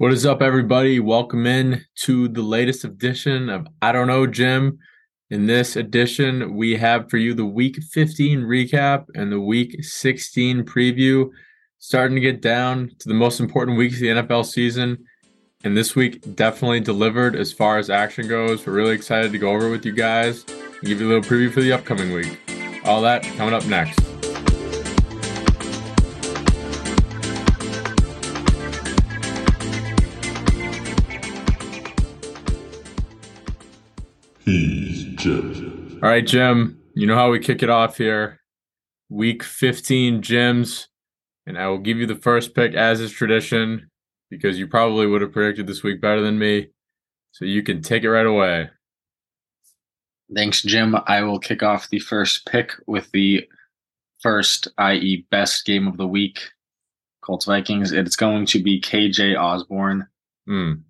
What is up, everybody? Welcome in to the latest edition of I Don't Know, Jim. In this edition, we have for you the Week 15 recap and the Week 16 preview, starting to get down to the most important weeks of the NFL season. And this week definitely delivered as far as action goes. We're really excited to go over with you guys and give you a little preview for the upcoming week. All that coming up next. All right, Jim, you know how we kick it off here. Week 15 Jims, and I will give you the first pick as is tradition because you probably would have predicted this week better than me. So you can take it right away. Thanks, Jim. I will kick off the first pick with the first, i.e., best game of the week Colts Vikings. It's going to be KJ Osborne. Mm.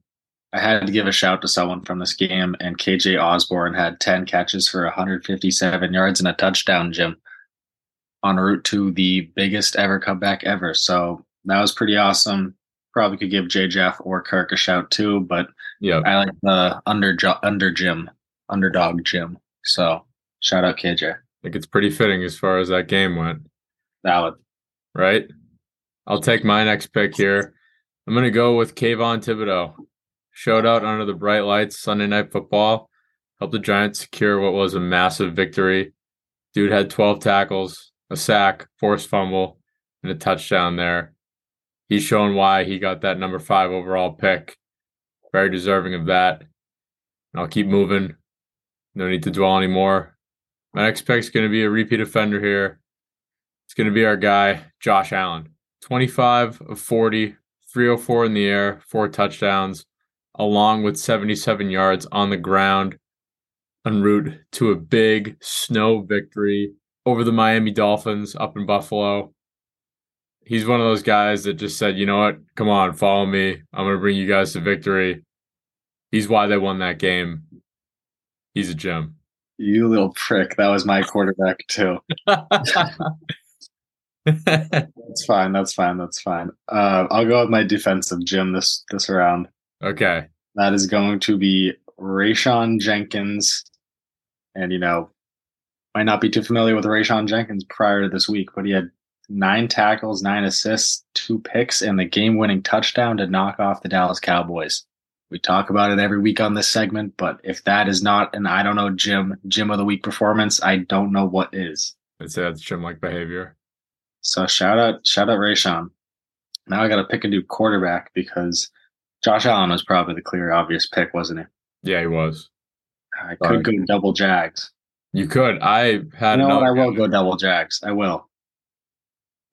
I had to give a shout to someone from this game, and KJ Osborne had 10 catches for 157 yards and a touchdown, Jim, en route to the biggest ever comeback ever. So that was pretty awesome. Probably could give J. Jeff or Kirk a shout too, but Yeah. I like the under under Jim, underdog Jim. So shout out KJ. I think it's pretty fitting as far as that game went, Valid. right? I'll take my next pick here. I'm going to go with Kayvon Thibodeau. Showed out under the bright lights Sunday Night Football. Helped the Giants secure what was a massive victory. Dude had 12 tackles, a sack, forced fumble, and a touchdown there. He's shown why he got that number five overall pick. Very deserving of that. And I'll keep moving. No need to dwell anymore. My next pick is going to be a repeat offender here. It's going to be our guy, Josh Allen. 25 of 40, 304 in the air, four touchdowns, along with 77 yards on the ground en route to a big snow victory over the Miami Dolphins up in Buffalo. He's one of those guys that just said, you know what? Come on, follow me. I'm going to bring you guys to victory. He's why they won that game. He's a gem. You little prick. That was my quarterback too. That's fine. That's fine. That's fine. Uh, I'll go with my defensive Jim this this round. Okay. That is going to be Rayshawn Jenkins. And, you know, might not be too familiar with Rayshawn Jenkins prior to this week, but he had nine tackles, nine assists, two picks, and the game winning touchdown to knock off the Dallas Cowboys. We talk about it every week on this segment, but if that is not an I don't know Jim, Jim of the week performance, I don't know what is. Say that's gym like behavior. So shout out, shout out Rayshawn. Now I got to pick a new quarterback because Josh Allen was probably the clear, obvious pick, wasn't he? Yeah, he was. I Sorry. could go double Jags. You could. I had You know what? I will go double Jags. I will.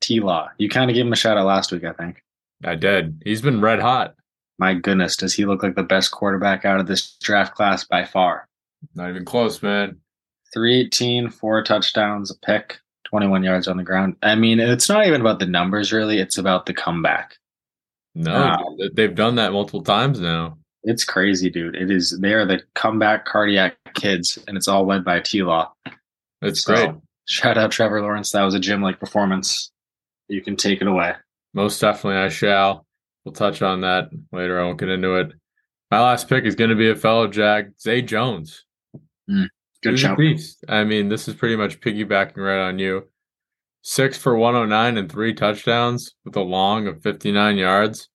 T Law. You kind of gave him a shout out last week, I think. I did. He's been red hot. My goodness, does he look like the best quarterback out of this draft class by far? Not even close, man. 318, four touchdowns, a pick, 21 yards on the ground. I mean, it's not even about the numbers, really. It's about the comeback. No, uh, th- they've done that multiple times now. It's crazy, dude. It is. They are the comeback cardiac kids, and it's all led by T Law. It's So, great. Shout out Trevor Lawrence. That was a gym like performance. You can take it away. Most definitely, I shall. We'll touch on that later. I won't get into it. My last pick is going to be a fellow Jag, Zay Jones. Mm, good a shout. beast. I mean, this is pretty much piggybacking right on you. Six for 109 and three touchdowns with a long of 59 yards.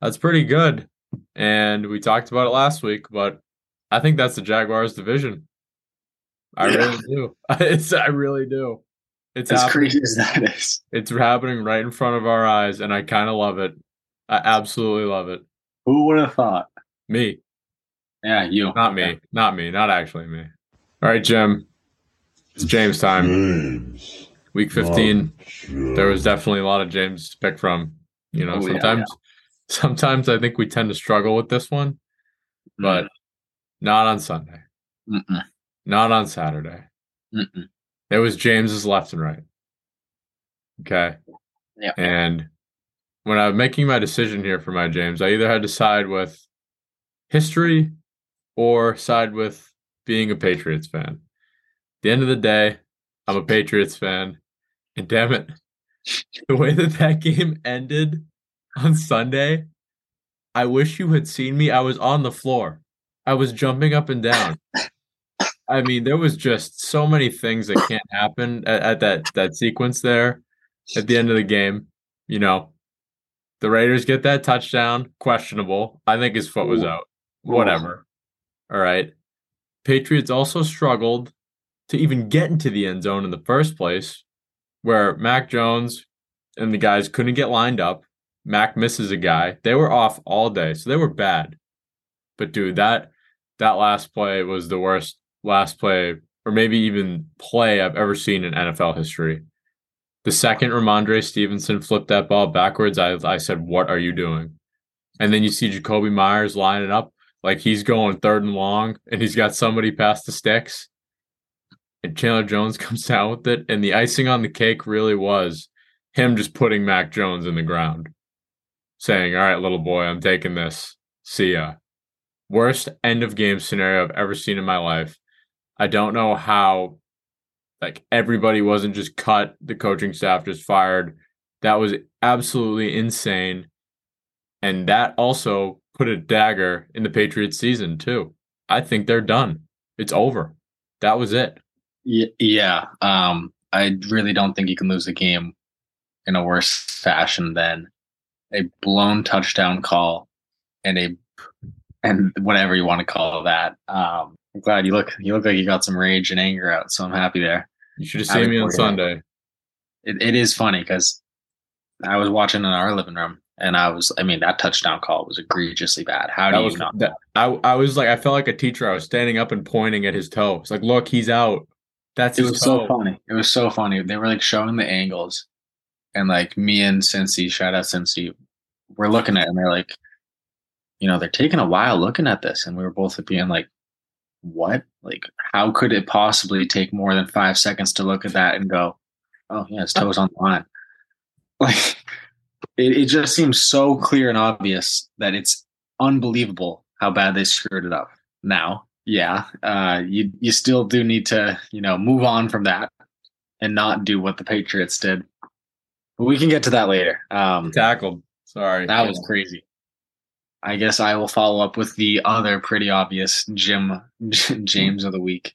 That's pretty good. And we talked about it last week, but I think that's the Jaguars division. I Yeah. really do. It's, I really do. It's As happening. crazy as that is. It's happening right in front of our eyes, and I kind of love it. I absolutely love it. Who would have thought? Me, Yeah, you. not me, not me, not actually me. All right, Jim. It's James time. James. Week 15. Jim. There was definitely a lot of James to pick from. You know, Oh, yeah, sometimes sometimes I think we tend to struggle with this one, but Mm. not on Sunday. Mm-mm. Not on Saturday. Mm-mm. It was James's left and right. Okay. Yeah. And when I'm making my decision here for my James, I either had to side with history or side with being a Patriots fan. At the end of the day, I'm a Patriots fan. And damn it, the way that that game ended on Sunday, I wish you had seen me. I was on the floor. I was jumping up and down. I mean, there was just so many things that can't happen at, at that that sequence there at the end of the game. You know, the Raiders get that touchdown, questionable. I think his foot was out. Whatever. All right. Patriots also struggled to even get into the end zone in the first place, where Mac Jones and the guys couldn't get lined up. Mac misses a guy. They were off all day, so they were bad. But dude, that that last play was the worst last play, or maybe even play I've ever seen in NFL history. The second Rhamondre Stevenson flipped that ball backwards, I I said, "What are you doing?" And then you see Jakobi Meyers lining up like he's going third and long, and he's got somebody past the sticks. And Chandler Jones comes down with it, and the icing on the cake really was him just putting Mac Jones in the ground, saying, "All right, little boy, I'm taking this. See ya." Worst end of game scenario I've ever seen in my life. I don't know how like everybody wasn't just cut, the coaching staff just fired. That was absolutely insane. And that also put a dagger in the Patriots season too. I think they're done. It's over. That was it. Y- Yeah, um, I really don't think you can lose a game in a worse fashion than a blown touchdown call and a and whatever you want to call that. Um, I'm glad you look you look like you got some rage and anger out, so I'm happy there. You should have seen me on. Sunday. It, it is funny because I was watching in our living room and I was I mean that touchdown call was egregiously bad. How That do was you not? that, I I was like I felt like a teacher. I was standing up and pointing at his toe. It's like, look, he's out. That's It was toe. so funny. It was so funny. They were like showing the angles, and like me and Cincy, shout out Cincy, we're looking at, it and they're like, you know, they're taking a while looking at this, and we were both being like, what? Like, how could it possibly take more than five seconds to look at that and go, oh yeah, his uh, toes on the line? Like, it, it just seems so clear and obvious that it's unbelievable how bad they screwed it up. Now, yeah, uh, you you still do need to you know move on from that and not do what the Patriots did. But we can get to that later. Um, Tackled. Sorry. that was crazy. I guess I will follow up with the other pretty obvious Jim James of the week,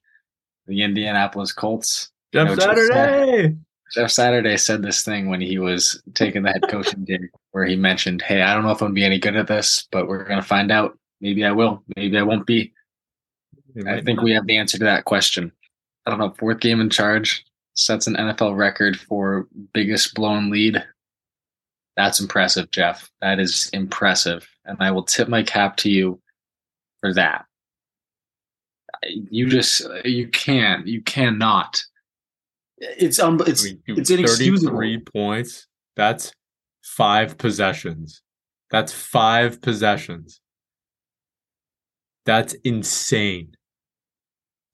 the Indianapolis Colts. Jeff No, Jeff Saturday. Jeff Saturday said this thing when he was taking the head coaching gig, where he mentioned, "Hey, I don't know if I'm gonna be any good at this, but we're gonna find out. Maybe I will. Maybe I won't be." I think we have the answer to that question. I don't know. Fourth game in charge sets an NFL record for biggest blown lead. That's impressive, Jeff. That is impressive, and I will tip my cap to you for that. You just you can't you cannot. It's un, it's I mean, it's inexcusable. 33 points. That's five possessions. That's five possessions. That's insane.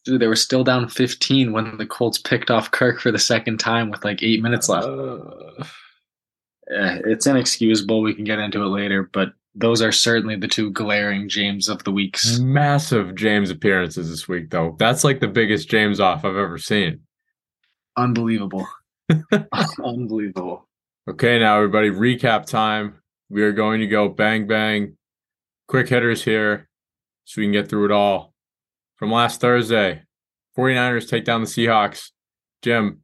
Dude, they were still down 15 when the Colts picked off Kirk for the second time with like eight minutes left. Uh, Eh, it's inexcusable. We can get into it later, but those are certainly the two glaring James of the weeks. massive James appearances this week, though. That's like the biggest James off I've ever seen. Unbelievable. Unbelievable. Okay, now everybody, recap time. We are going to go bang bang, quick hitters here, so we can get through it all. From last Thursday, 49ers take down the Seahawks. Jim,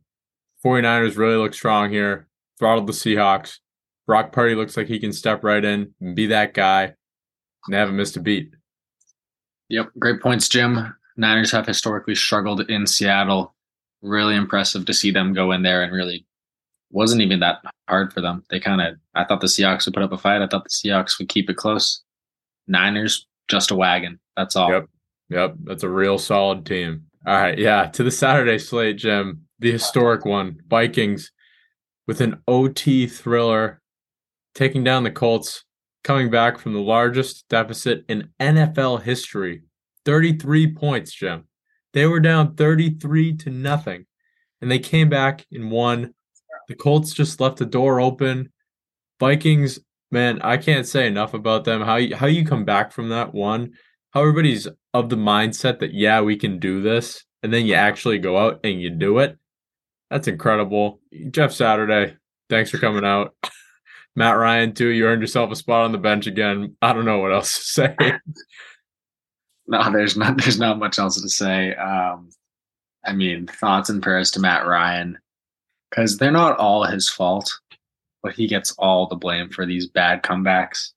49ers really look strong here. Throttled the Seahawks. Brock Purdy looks like he can step right in and be that guy. And they haven't missed a beat. Yep, great points, Jim. Niners have historically struggled in Seattle. Really impressive to see them go in there and really wasn't even that hard for them. They kind of, I thought the Seahawks would put up a fight. I thought the Seahawks would keep it close. Niners, just a wagon. That's all. Yep. Yep. That's a real solid team. All right. Yeah. To the Saturday slate, Jim, the historic one Vikings with an OT thriller taking down the Colts, coming back from the largest deficit in NFL history 33 points, Jim. They were down 33 to nothing, and they came back and won. The Colts just left the door open. Vikings, man, I can't say enough about them. How you, how you come back from that one, how everybody's of the mindset that yeah, we can do this, and then you actually go out and you do it. That's incredible. Jeff Saturday, thanks for coming out. Matt Ryan too. You earned yourself a spot on the bench again. I don't know what else to say. no, there's not there's not much else to say. Um, I mean, thoughts and prayers to Matt Ryan because they're not all his fault, but he gets all the blame for these bad comebacks.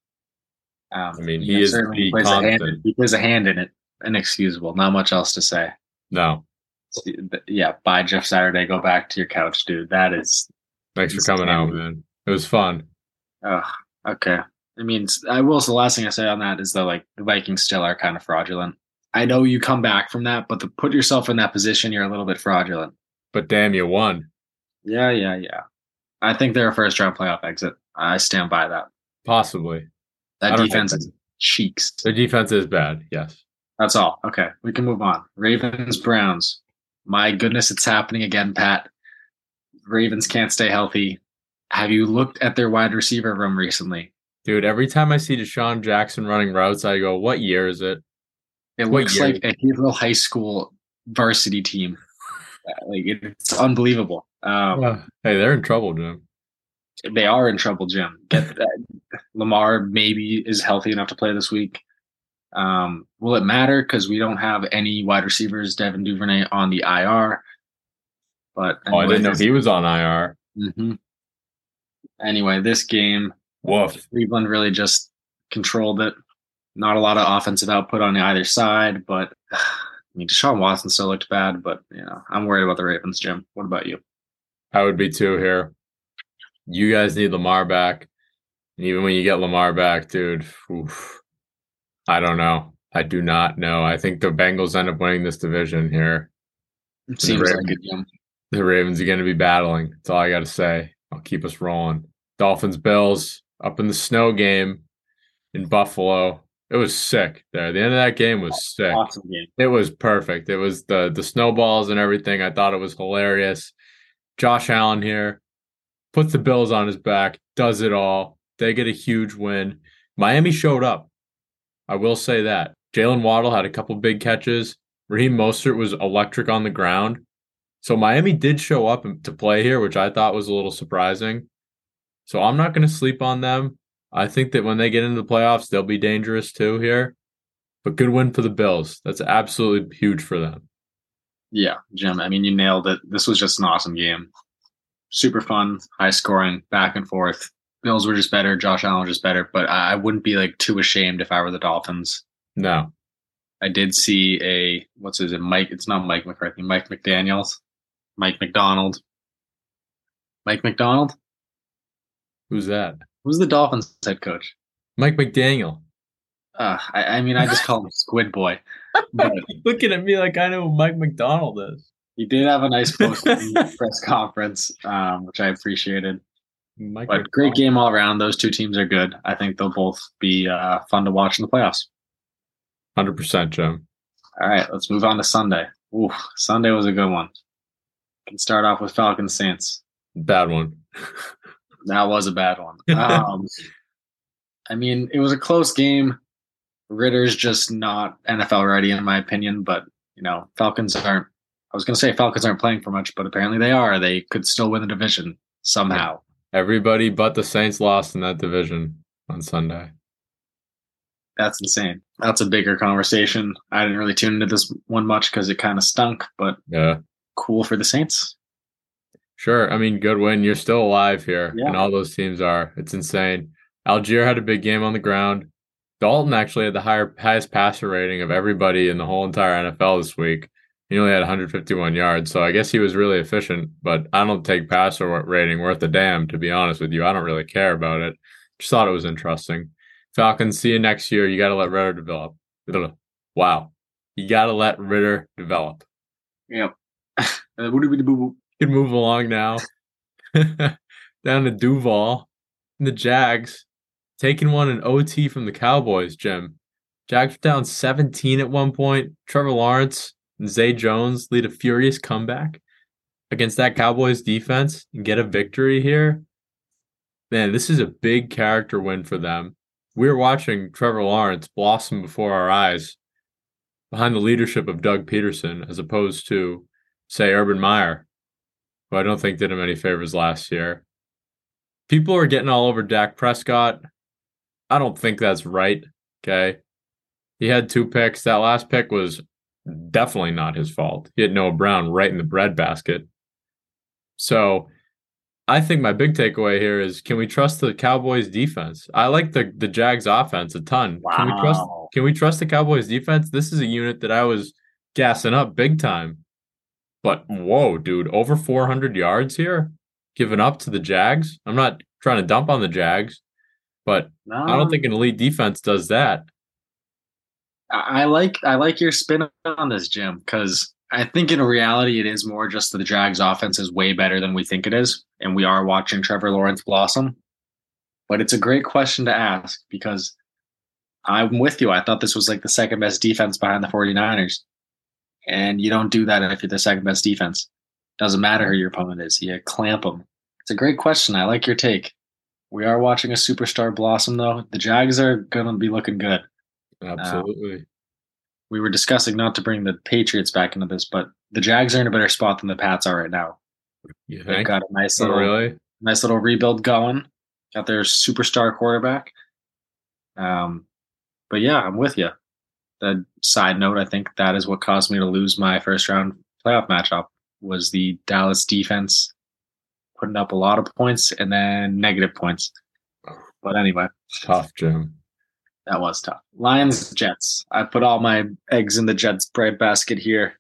Um, I mean, he is he plays, hand, he plays a hand in it. Inexcusable. Not much else to say. No. Yeah, bye Jeff Saturday. Go back to your couch, dude. That is. Thanks for coming out, man. It was fun. Oh, okay. I mean, I will. So the last thing I say on that is that like the Vikings still are kind of fraudulent. I know you come back from that, but to put yourself in that position, you're a little bit fraudulent. But damn, you won. Yeah, yeah, yeah. I think they're a first round playoff exit. I stand by that. Possibly. That defense is cheeks. Their defense is bad. Yes. That's all. Okay, we can move on. Ravens, Browns. My goodness, it's happening again, Pat. Ravens can't stay healthy. Have you looked at their wide receiver room recently? Dude, every time I see DeSean Jackson running routes, I go, what year is it? It what looks year? like a Haverhill High School varsity team. Like it's unbelievable. Um, hey, they're in trouble, Jim. They are in trouble, Jim. Get that. Lamar maybe is healthy enough to play this week. Um, will it matter because we don't have any wide receivers, Devin Duvernay on the IR? But anyway, oh, I didn't know he was on IR. Mm-hmm. Anyway, this game, Woof. Cleveland really just controlled it. Not a lot of offensive output on either side, but I mean, Deshaun Watson still looked bad. But you know, I'm worried about the Ravens, Jim. What about you? I would be too here. You guys need Lamar back, and even when you get Lamar back, dude, oof, I don't know. I do not know. I think the Bengals end up winning this division here. It seems Ravens, like it, yeah. The Ravens are going to be battling. That's all I got to say. I'll keep us rolling. Dolphins, Bills up in the snow game in Buffalo. It was sick there. The end of that game was sick. Awesome game. It was perfect. It was the the snowballs and everything. I thought it was hilarious. Josh Allen here puts the Bills on his back, does it all. They get a huge win. Miami showed up. I will say that. Jaylen Waddle had a couple big catches. Raheem Mostert was electric on the ground. So Miami did show up to play here, which I thought was a little surprising. So I'm not going to sleep on them. I think that when they get into the playoffs, they'll be dangerous too here. But good win for the Bills. That's absolutely huge for them. Yeah, Jim. I mean, you nailed it. This was just an awesome game. Super fun, high scoring, back and forth. Bills were just better. Josh Allen was just better. But I wouldn't be like too ashamed if I were the Dolphins. No. I did see a what's his name? Mike. It's not Mike McCarthy. Mike McDaniel's. Mike McDonald. Mike McDonald. Who's that? Who's the Dolphins head coach? Mike McDaniel. Uh, I, I mean, I just call him Squid Boy. But looking at me like I know who Mike McDonald is. He did have a nice post press conference, um, which I appreciated. Mike but great game all around. Those two teams are good. I think they'll both be uh, fun to watch in the playoffs. Hundred percent, Jim. All right, let's move on to Sunday. Ooh, Sunday was a good one. Can start off with Falcons Saints. Bad one. that was a bad one. Um, I mean, it was a close game. Ridder's just not NFL ready, in my opinion. But you know, Falcons aren't. I was going to say Falcons aren't playing for much, but apparently they are. They could still win the division somehow. Everybody but the Saints lost in that division on Sunday. That's insane. That's a bigger conversation. I didn't really tune into this one much because it kind of stunk, but yeah, cool for the Saints. Sure. I mean, good win. You're still alive here, yeah. and all those teams are. It's insane. Allgeier had a big game on the ground. Dalton actually had the higher highest passer rating of everybody in the whole entire NFL this week. He only had 151 yards, so I guess he was really efficient. But I don't take passer rating worth a damn, to be honest with you. I don't really care about it. Just thought it was interesting. Falcons, see you next year. You got to let Ridder develop. Wow, you got to let Ridder develop. Yep. can move along now. Down to Duval. And the Jags taking one in OT from the Cowboys, Jim. Jags down 17 at one point. Trevor Lawrence Zay Jones lead a furious comeback against that Cowboys defense and get a victory here. Man, this is a big character win for them. We are watching Trevor Lawrence blossom before our eyes behind the leadership of Doug Pederson, as opposed to, say, Urban Meyer who I don't think did him any favors last year. people are getting all over Dak Prescott. I don't think that's right. Okay. He had two picks. That last pick was definitely not his fault. He had Noah Brown right in the breadbasket. So I think my big takeaway here is can we trust the Cowboys defense? I like the the Jags offense a ton. Wow. Can we trust can we trust the Cowboys defense? This is a unit that I was gassing up big time. But whoa, dude, over 400 yards here given up to the Jags. I'm not trying to dump on the Jags, but No, I don't think an elite defense does that. I like I like your spin on this, Jim, because I think in reality it is more just that the Jags offense is way better than we think it is, and we are watching Trevor Lawrence blossom. But it's a great question to ask because I'm with you. I thought this was like the second best defense behind the 49ers. And you don't do that if you're the second best defense. Doesn't matter who your opponent is. You clamp them. It's a great question. I like your take. We are watching a superstar blossom, though. The Jags are going to be looking good Absolutely. we were discussing not to bring the Patriots back into this, but the Jags are in a better spot than the Pats are right now. you They've got a nice Oh, little, really? nice little rebuild going. Got their superstar quarterback. Um, but yeah, I'm with you. The side note, I think that is what caused me to lose my first round playoff matchup was the Dallas defense putting up a lot of points and then negative points. But anyway, Tough, Jim. That was tough. Lions, Jets. I put all my eggs in the Jets bread basket here.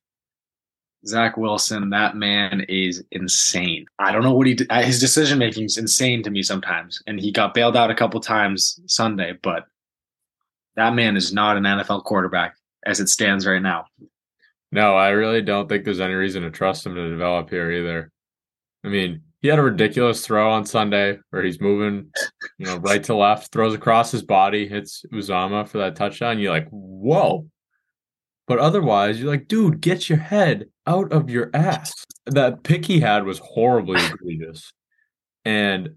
Zach Wilson, that man is insane. I don't know what he did. His decision making is insane to me sometimes. And he got bailed out a couple times Sunday, but that man is not an NFL quarterback as it stands right now. No, I really don't think there's any reason to trust him to develop here either. I mean, he had a ridiculous throw on Sunday where he's moving, you know, right to left, throws across his body, hits Uzomah for that touchdown. You're like, whoa. But otherwise, you're like, dude, get your head out of your ass. That pick he had was horribly egregious. And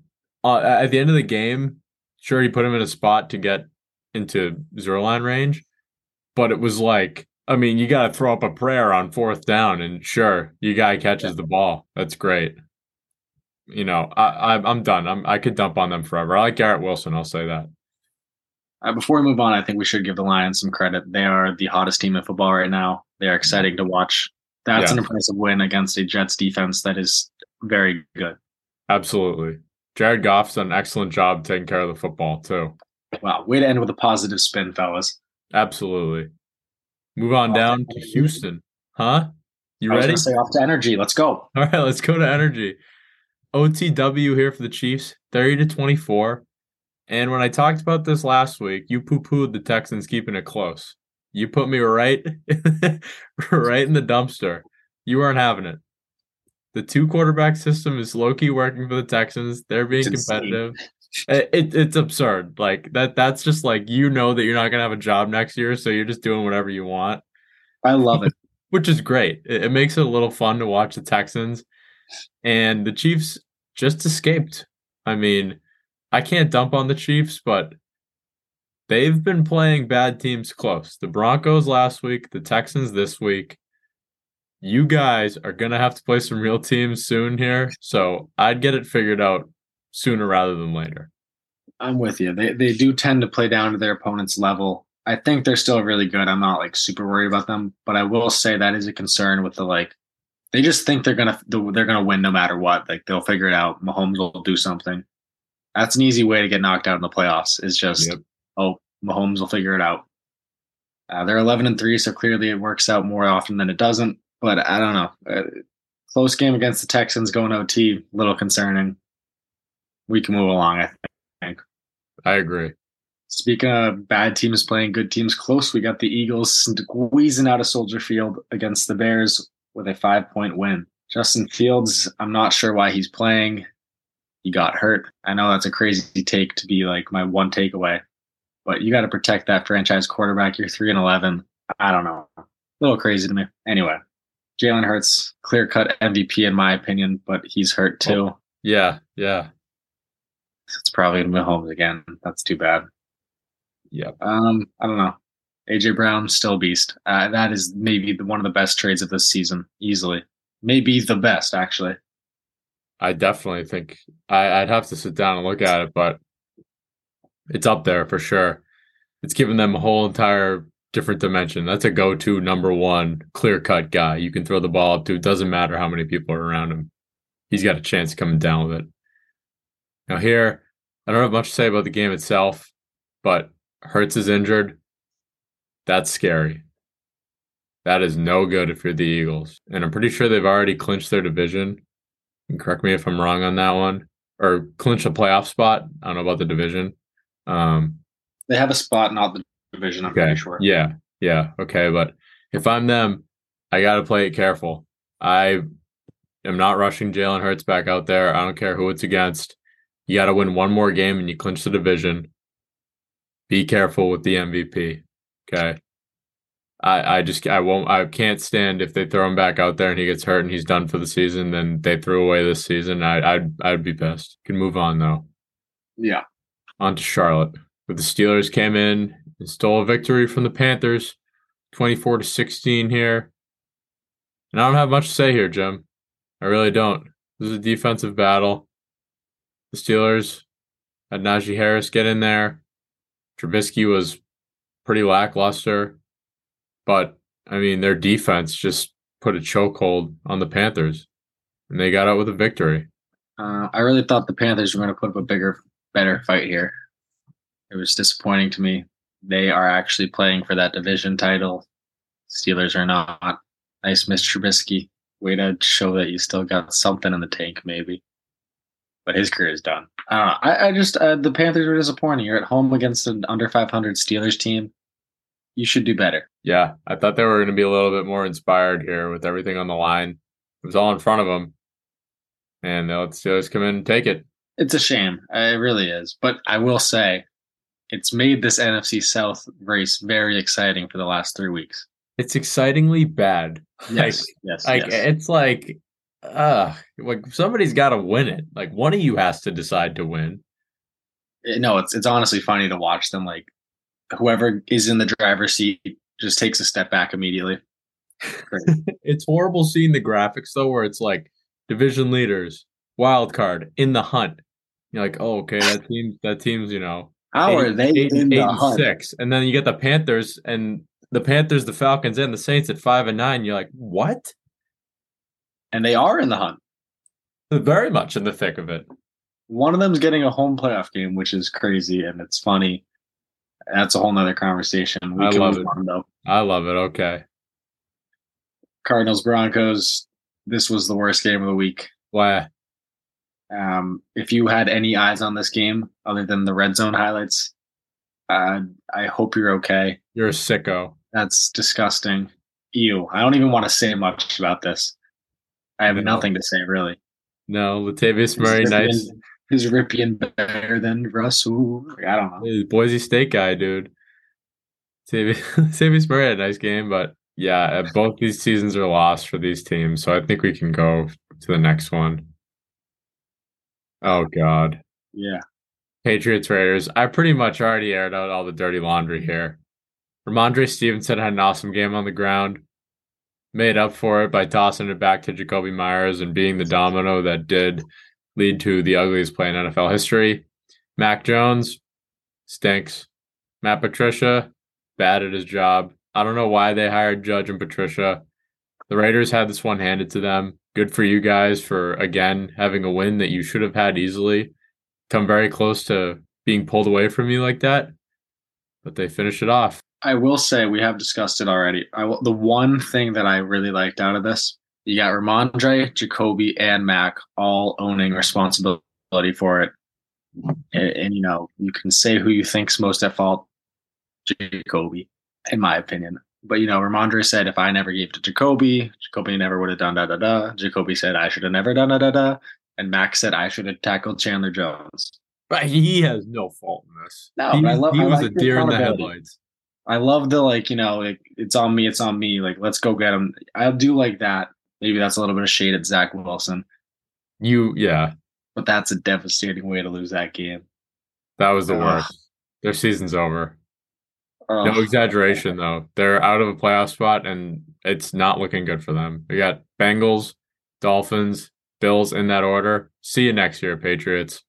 uh, at the end of the game, sure, he put him in a spot to get into zero line range, but it was like, I mean, you got to throw up a prayer on fourth down, and sure, you guy catches the ball. That's great. You know, I, I I'm done. I'm I could dump on them forever. I like Garrett Wilson. I'll say that. Uh, before we move on, I think we should give the Lions some credit. They are the hottest team in football right now. They are exciting to watch. That's Yeah. an impressive win against a Jets defense that is very good. Absolutely. Jared Goff's done an excellent job taking care of the football too. Wow, way to end with a positive spin, fellas. Absolutely. Move on down to Houston. Huh? You I ready? say off to energy. Let's go. All right, let's go to energy. OTW here for the Chiefs, 30 to 24. And when I talked about this last week, you poo-pooed the Texans keeping it close. You put me right right in the dumpster. You weren't having it. The two quarterback system is low-key working for the Texans. They're being It's competitive. It, it, it's absurd. Like that that's just like you know that you're not gonna have a job next year, so you're just doing whatever you want I love it. which is great. It, it makes it a little fun to watch the Texans and the Chiefs just escaped. I mean, I can't dump on the Chiefs, but they've been playing bad teams close. The Broncos last week, the Texans this week. You guys are going to have to play some real teams soon here. So I'd get it figured out sooner rather than later. I'm with you. They they do tend to play down to their opponent's level. I think they're still really good. I'm not like super worried about them, but I will say that is a concern with the like. They just think they're gonna they're gonna win no matter what. Like they'll figure it out. Mahomes will do something. That's an easy way to get knocked out in the playoffs. Is just Yep. oh Mahomes will figure it out. Uh, they're 11 and three, so clearly it works out more often than it doesn't. But I don't know. Uh, close game against the Texans going OT, little concerning. We can move along. I think. I agree. Speaking of bad teams playing good teams close, we got the Eagles squeezing out of Soldier Field against the Bears with a five point win. Justin Fields, I'm not sure why he's playing. He got hurt. I know that's a crazy take to be like my one takeaway, but you got to protect that franchise quarterback. You're 3 and 11. I don't know. A little crazy to me. Anyway, Jalen Hurts, clear cut MVP in my opinion, but he's hurt too. Yeah, yeah. It's probably going to be Mahomes again. That's too bad. Yep. Um, I don't know. AJ Brown still beast. Uh, that is maybe the, one of the best trades of this season, easily. Maybe the best, actually. I definitely think I, I'd have to sit down and look at it, but it's up there for sure. It's given them a whole entire different dimension. That's a go-to number one clear cut guy. You can throw the ball up to. It doesn't matter how many people are around him. He's got a chance coming down with it. Now here, I don't have much to say about the game itself, but Hurts is injured. That's scary. That is no good if you're the Eagles. And I'm pretty sure they've already clinched their division. And correct me if I'm wrong on that one. Or clinched a playoff spot. I don't know about the division. Um, they have a spot, not the division. I'm okay. pretty sure. Yeah, yeah, okay. But if I'm them, I got to play it careful. I am not rushing Jalen Hurts back out there. I don't care who it's against. You got to win one more game and you clinch the division. Be careful with the MVP. Okay. I, I just I won't I can't stand if they throw him back out there and he gets hurt and he's done for the season. Then they threw away this season. I I'd I'd be pissed. Can move on though. Yeah. On to Charlotte. But the Steelers came in and stole a victory from the Panthers, twenty four to sixteen here. And I don't have much to say here, Jim. I really don't. This is a defensive battle. The Steelers had Najee Harris get in there. Trubisky was pretty lackluster. But I mean, their defense just put a chokehold on the Panthers, and they got out with a victory. Uh, I really thought the Panthers were going to put up a bigger, better fight here. It was disappointing to me. They are actually playing for that division title. Steelers are not. Nice, Mr. Trubisky. Way to show that you still got something in the tank, maybe. His career is done. Uh, I, I just uh, the Panthers were disappointing. You're at home against an under 500 Steelers team. You should do better. Yeah, I thought they were going to be a little bit more inspired here with everything on the line. It was all in front of them, and they let the Steelers come in and take it. It's a shame. It really is. But I will say, it's made this NFC South race very exciting for the last three weeks. It's excitingly bad. Yes, like, yes, like yes. it's like, uh, like somebody's got to win it. Like one of you has to decide to win. Eh, no, it's it's honestly funny to watch them. Like whoever is in the driver's seat just takes a step back immediately. it's horrible seeing the graphics though, where it's like division leaders, wild card in the hunt. You're like, oh, okay, that team, that team's, you know, how eight, are they eight, in eight the hunt? Six, and then you get the Panthers and the Panthers, the Falcons, and the Saints at five and nine. You're like, what? And they are in the hunt. They're very much in the thick of it. One of them's getting a home playoff game, which is crazy and it's funny. That's a whole nother conversation. We I love it. On, though. I love it. Okay. Cardinals Broncos. This was the worst game of the week. Why? Um, if you had any eyes on this game other than the red zone highlights, uh, I hope you're okay. You're a sicko. That's disgusting. Ew. I don't even want to say much about this. I have no. nothing to say really. No, Latavius Murray, nice. Is Rypien better than Russell? I don't know. He's Boise State guy, dude. Latavius Murray had a nice game, but yeah, uh, both these seasons are lost for these teams. So I think we can go to the next one. Oh God. Yeah. Patriots Raiders. I pretty much already aired out all the dirty laundry here. Rhamondre Stevenson had an awesome game on the ground. Made up for it by tossing it back to Jakobi Meyers and being the domino that did lead to the ugliest play in NFL history. Mac Jones stinks. Matt Patricia, bad at his job. I don't know why they hired Judge and Patricia. The Raiders had this one handed to them. Good for you guys for again having a win that you should have had easily. Come very close to being pulled away from you like that, but they finish it off. I will say we have discussed it already. I, the one thing that I really liked out of this you got Rhamondre, Jakobi, and Mac all owning responsibility for it. And, and, you know, you can say who you think's most at fault, Jakobi, in my opinion. But you know, Rhamondre said if I never gave to Jakobi, Jakobi never would have done da da da. Jakobi said I should have never done da da da. And Mac said I should have tackled Chandler Jones. But he has no fault in this. No, he, I love. He I was like a deer in the headlights. I love the like, you know, like it's on me, it's on me. Like, let's go get him. I do like that. Maybe that's a little bit of shade at Zach Wilson. You, yeah. But that's a devastating way to lose that game. That was the worst. Their season's over. No exaggeration, though. They're out of a playoff spot, and it's not looking good for them. We got Bengals, Dolphins, Bills in that order. See you next year, Patriots.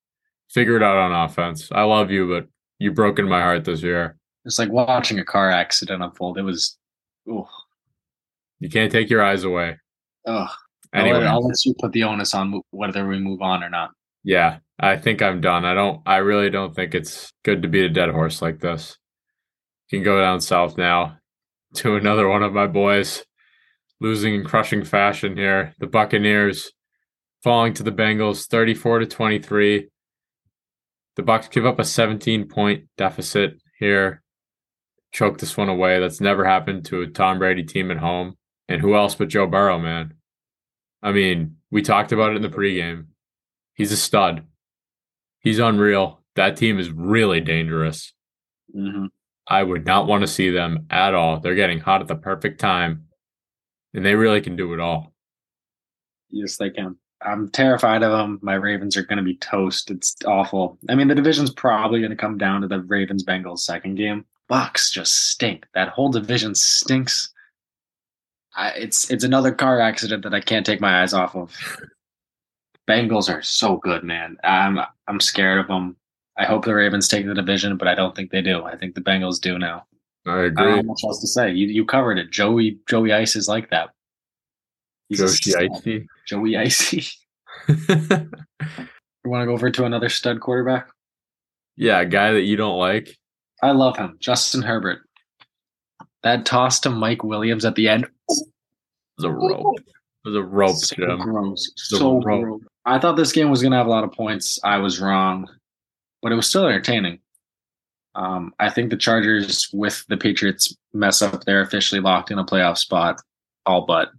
Figure it out on offense. I love you, but you've broken my heart this year. It's like watching a car accident unfold. It was, oh, You can't take your eyes away. oh. Anyway, I'll, let, I'll let you put the onus on whether we move on or not. yeah, I think I'm done. I don't. I really don't think it's good to beat a dead horse like this. You Can go down south now to another one of my boys losing in crushing fashion here. The Buccaneers falling to the Bengals 34 to 23. The Bucks give up a 17 point deficit here. Choke this one away. That's never happened to a Tom Brady team at home. And who else but Joe Burrow, man? I mean, we talked about it in the pregame. He's a stud. He's unreal. That team is really dangerous. hmm I would not want to see them at all. They're getting hot at the perfect time, and they really can do it all. Yes, they can. I'm terrified of them. My Ravens are going to be toast. It's awful. I mean, the division's probably going to come down to the Ravens Bengals second game. Bucks just stink. That whole division stinks. I, it's it's another car accident that I can't take my eyes off of. Bengals are so good, man. I'm I'm scared of them. I hope the Ravens take the division, but I don't think they do. I think the Bengals do now. I agree. I don't know much else to say. You you covered it. Joey Joey Ice is like that. A Icy. Joey Icy. You want to go over to another stud quarterback? yeah, a guy that you don't like. I love him, Justin Herbert. That toss to Mike Williams at the end, was a rope. It was a rope, so Jim. gross, The so rope. gross. I thought this game was going to have a lot of points. I was wrong, but it was still entertaining. Um, I think the Chargers with the Patriots mess up. They're officially locked in a playoff spot, all but.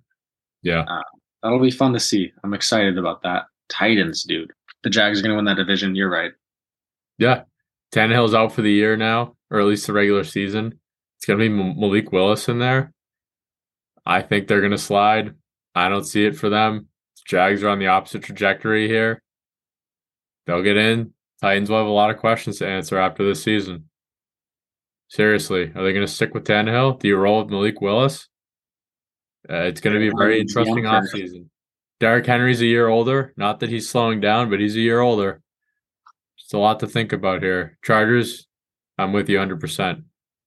Yeah. That'll be fun to see. I'm excited about that. Titans, dude. The Jags are going to win that division. You're right. Yeah. Tannehill's out for the year now, or at least the regular season. It's going to be Malik Willis in there. I think they're going to slide. I don't see it for them. Jags are on the opposite trajectory here. They'll get in. Titans will have a lot of questions to answer after this season. Seriously, are they going to stick with Tannehill? Do you roll with Malik Willis? Uh, it's going to be a very interesting offseason. Derrick Henry's a year older. Not that he's slowing down, but he's a year older. It's a lot to think about here. Chargers, I'm with you 100%.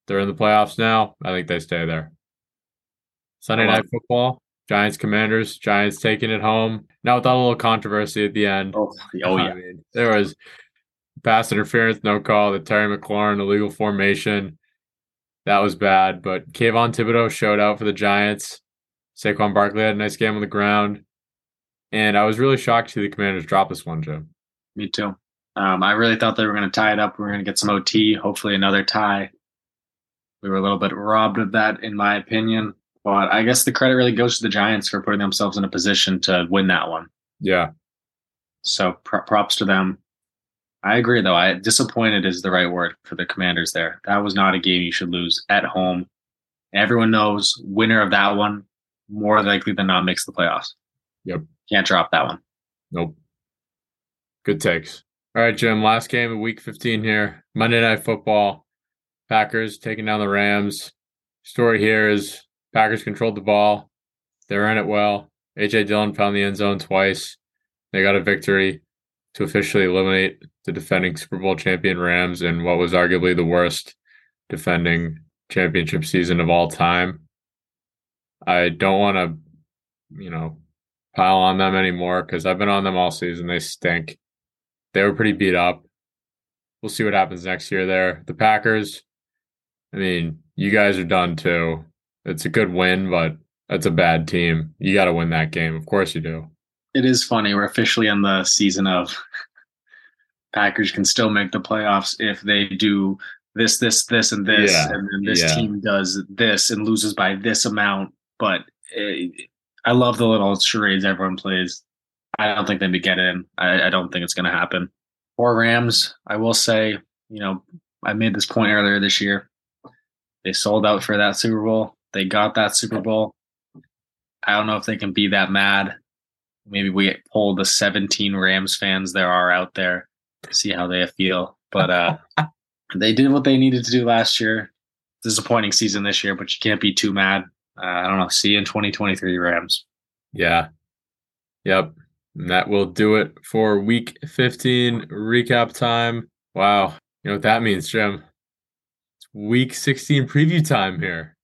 They're in the playoffs now. I think they stay there. Sunday night football, Giants Commanders, Giants taking it home. Now without a little controversy at the end. Oh, oh I yeah. mean, there was pass interference, no call, the Terry McLaurin illegal formation. That was bad. But Kayvon Thibodeaux showed out for the Giants. Saquon Barkley had a nice game on the ground. And I was really shocked to see the Commanders drop this one, Jim. Me too. Um, I really thought they were going to tie it up. We were going to get some OT, hopefully another tie. We were a little bit robbed of that, in my opinion. But I guess the credit really goes to the Giants for putting themselves in a position to win that one. Yeah. So pr- props to them. I agree, though. I disappointed is the right word for the Commanders. There, that was not a game you should lose at home. Everyone knows winner of that one more likely than not makes the playoffs. Yep. Can't drop that one. Nope. Good takes. All right, Jim. Last game of week 15 here. Monday Night Football. Packers taking down the Rams. Story here is Packers controlled the ball. They ran it well. AJ Dillon found the end zone twice. They got a victory to officially eliminate the defending Super Bowl champion Rams in what was arguably the worst defending championship season of all time. I don't want to, you know, pile on them anymore because I've been on them all season. They stink. They were pretty beat up. We'll see what happens next year there. The Packers, I mean, you guys are done too. It's a good win, but it's a bad team. You got to win that game. Of course you do. It is funny. We're officially in the season of Packers can still make the playoffs if they do this, this, this, and this, Yeah, and then this yeah. team does this and loses by this amount. But eh, I love the little charades everyone plays. I don't think they get in. I, I don't think it's going to happen. For Rams, I will say, you know, I made this point earlier this year. They sold out for that Super Bowl. They got that Super Bowl. I don't know if they can be that mad maybe we poll the 17 Rams fans there are out there, to see how they feel. But uh, they did what they needed to do last year. Disappointing season this year, but you can't be too mad. Uh, I don't know. See you in 2023 Rams. Yeah. Yep. And that will do it for week 15 recap time. Wow. You know what that means, Jim? It's week 16 preview time here.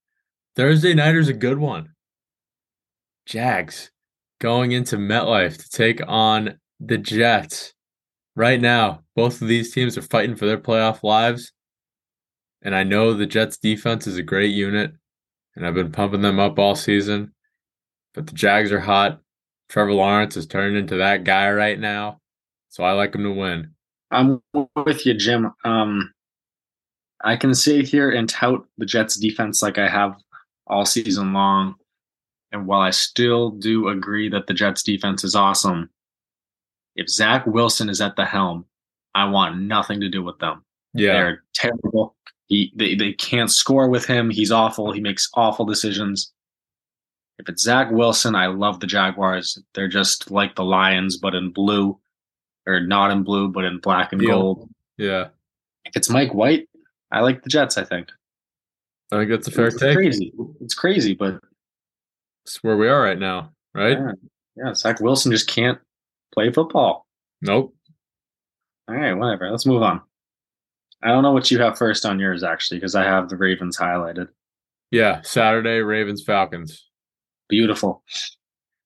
Thursday nighter's a good one. Jags going into MetLife to take on the Jets. Right now, both of these teams are fighting for their playoff lives. And I know the Jets defense is a great unit, and I've been pumping them up all season. But the Jags are hot. Trevor Lawrence is turning into that guy right now. So I like him to win. I'm with you, Jim. Um, I can sit here and tout the Jets defense like I have all season long. And while I still do agree that the Jets defense is awesome, if Zach Wilson is at the helm, I want nothing to do with them. Yeah. They're terrible. He they, they can't score with him. He's awful. He makes awful decisions. If it's Zach Wilson, I love the Jaguars. They're just like the Lions, but in blue, or not in blue, but in black and gold. Yeah. If it's Mike White, I like the Jets. I think I think that's a fair it's take. crazy. It's crazy, but It's where we are right now, right? yeah, yeah, Zach Wilson just can't play football. Nope. All right, whatever. Let's move on. I don't know what you have first on yours actually, because I have the Ravens highlighted. Yeah. Saturday, Ravens, Falcons. Beautiful.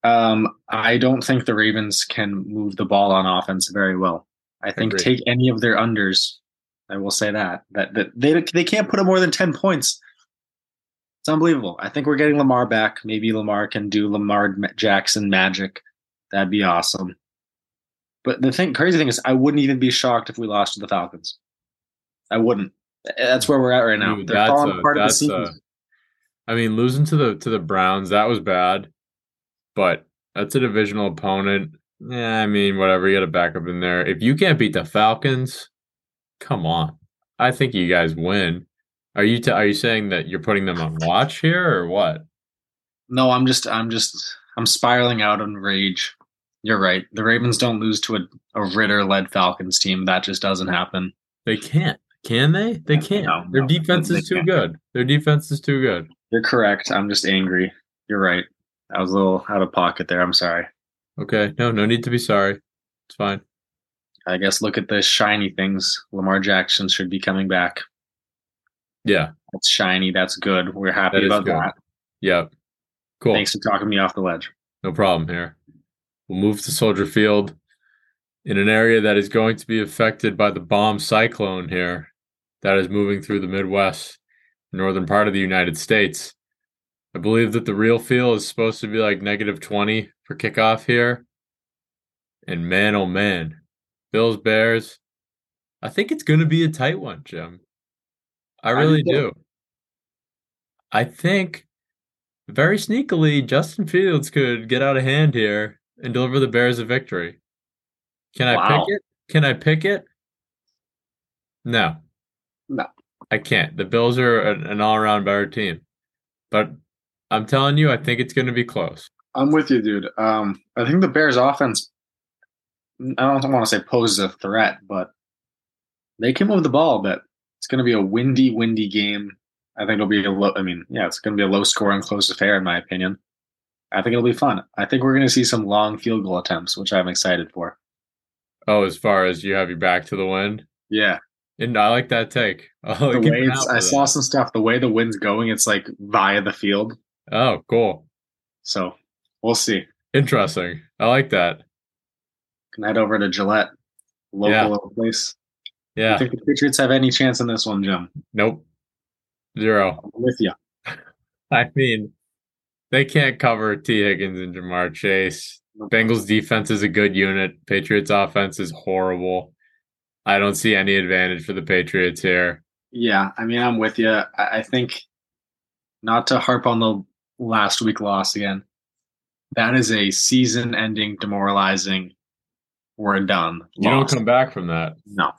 Um, I don't think the Ravens can move the ball on offense very well. I think Agreed. take any of their unders. I will say that that that they they can't put up more than ten points. It's unbelievable. I think we're getting Lamar back. Maybe Lamar can do Lamar Jackson magic. That'd be awesome. But the thing, crazy thing is, I wouldn't even be shocked if we lost to the Falcons. I wouldn't. That's where we're at right now. Dude, They're falling apart at the seams. I mean, losing to the to the Browns, that was bad. But that's a divisional opponent. Yeah, I mean, whatever, you got a backup in there. If you can't beat the Falcons, come on. I think you guys win. Are you t- are you saying that you're putting them on watch here or what? No, I'm just, I'm just, I'm spiraling out in rage. You're right. The Ravens don't lose to a, a Ridder-led Falcons team. That just doesn't happen. They can't. Can they? They can't. No, Their no, defense is too can't. good. Their defense is too good. You're correct. I'm just angry. You're right. I was a little out of pocket there. I'm sorry. Okay. No, no need to be sorry. It's fine. I guess look at the shiny things. Lamar Jackson should be coming back. Yeah. That's shiny. That's good. We're happy That about good. that. Yep. Cool. Thanks for talking me off the ledge. No problem here. We'll move to Soldier Field in an area that is going to be affected by the bomb cyclone here that is moving through the Midwest, northern part of the United States. I believe that the real feel is supposed to be like negative 20 for kickoff here. And man, oh man, Bills Bears. I think it's going to be a tight one, Jim. I I really too. do. I think very sneakily Justin Fields could get out of hand here and deliver the Bears a victory. Can I Wow. pick it? Can I pick it? No. No. I can't. The Bills are an, an all-around better team. But I'm telling you, I think it's going to be close. I'm with you, dude. Um, I think the Bears' offense. I don't want to say poses a threat, but they can move the ball a bit. It's going to be a windy, windy game. I think it'll be a low. I mean, yeah, it's going to be a low-scoring, close affair, in my opinion. I think it'll be fun. I think we're going to see some long field goal attempts, which I'm excited for. Oh, as far as you have your back to the wind. Yeah, And I like that take. The way I saw that. some stuff. The way the wind's going, it's like via the field. Oh, cool. So we'll see. Interesting. I like that. Can head over to Gillette, local Yeah. little place. Yeah. You think the Patriots have any chance in this one, Jim? Nope. Zero. I'm with you. I mean, they can't cover Tee Higgins and Ja'Marr Chase. Bengals defense is a good unit. Patriots offense is horrible. I don't see any advantage for the Patriots here. Yeah, I mean, I'm with you. I, I think not to harp on the last week loss again. That is a season-ending, demoralizing. We're done. You loss. don't come back from that. no,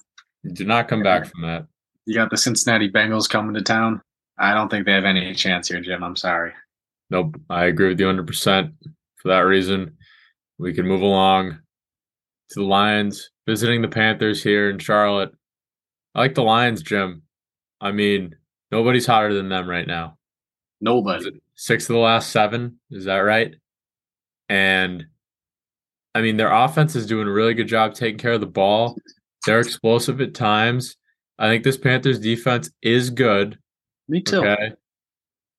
You do not come back from that. you got the Cincinnati Bengals coming to town. I don't think they have any chance here, Jim. I'm sorry. Nope. I agree with you 100% for that reason. We can move along to the Lions visiting the Panthers here in Charlotte. I like the Lions, Jim. I mean, nobody's hotter than them right now. Nobody. Six of the last seven? Is that right? And I mean, their offense is doing a really good job taking care of the ball. They're explosive at times. I think this Panthers defense is good. Me too. Okay.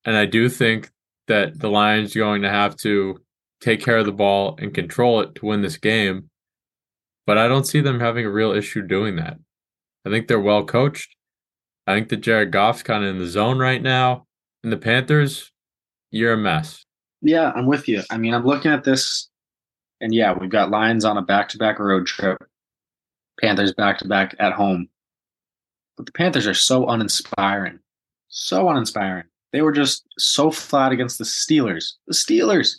And I do think that the Lions are going to have to take care of the ball and control it to win this game. But I don't see them having a real issue doing that. I think they're well coached. I think that Jared Goff's kind of in the zone right now. And the Panthers, you're a mess. Yeah, I'm with you. I mean, I'm looking at this, and yeah, we've got Lions on a back to back road trip, Panthers back to back at home. But the Panthers are so uninspiring. So uninspiring. They were just so flat against the Steelers. The Steelers.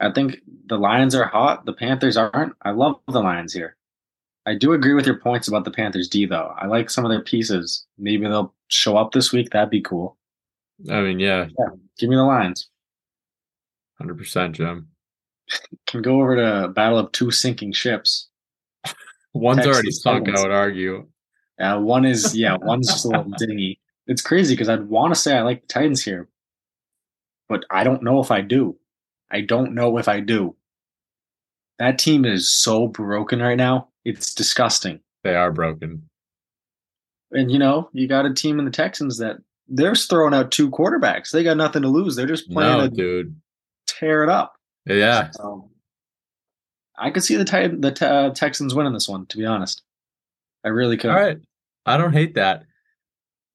I think the Lions are hot. The Panthers aren't. I love the Lions here. I do agree with your points about the Panthers D though. I like some of their pieces. Maybe they'll show up this week. That'd be cool. I mean, yeah. Yeah. Give me the Lions. 100% Jim. Can go over to Battle of Two Sinking Ships. One's Texas already sunk, I would argue. Uh, one is yeah, one's just a little dingy. It's crazy because I'd want to say I like the Titans here, but I don't know if I do. I don't know if I do. That team is so broken right now. It's disgusting. They are broken. And you know, you got a team in the Texans that they're throwing out two quarterbacks. They got nothing to lose. They're just playing No, to dude. tear it up. Yeah. So I could see the Titan, the uh, Texans winning this one. To be honest, I really could. All right. I don't hate that.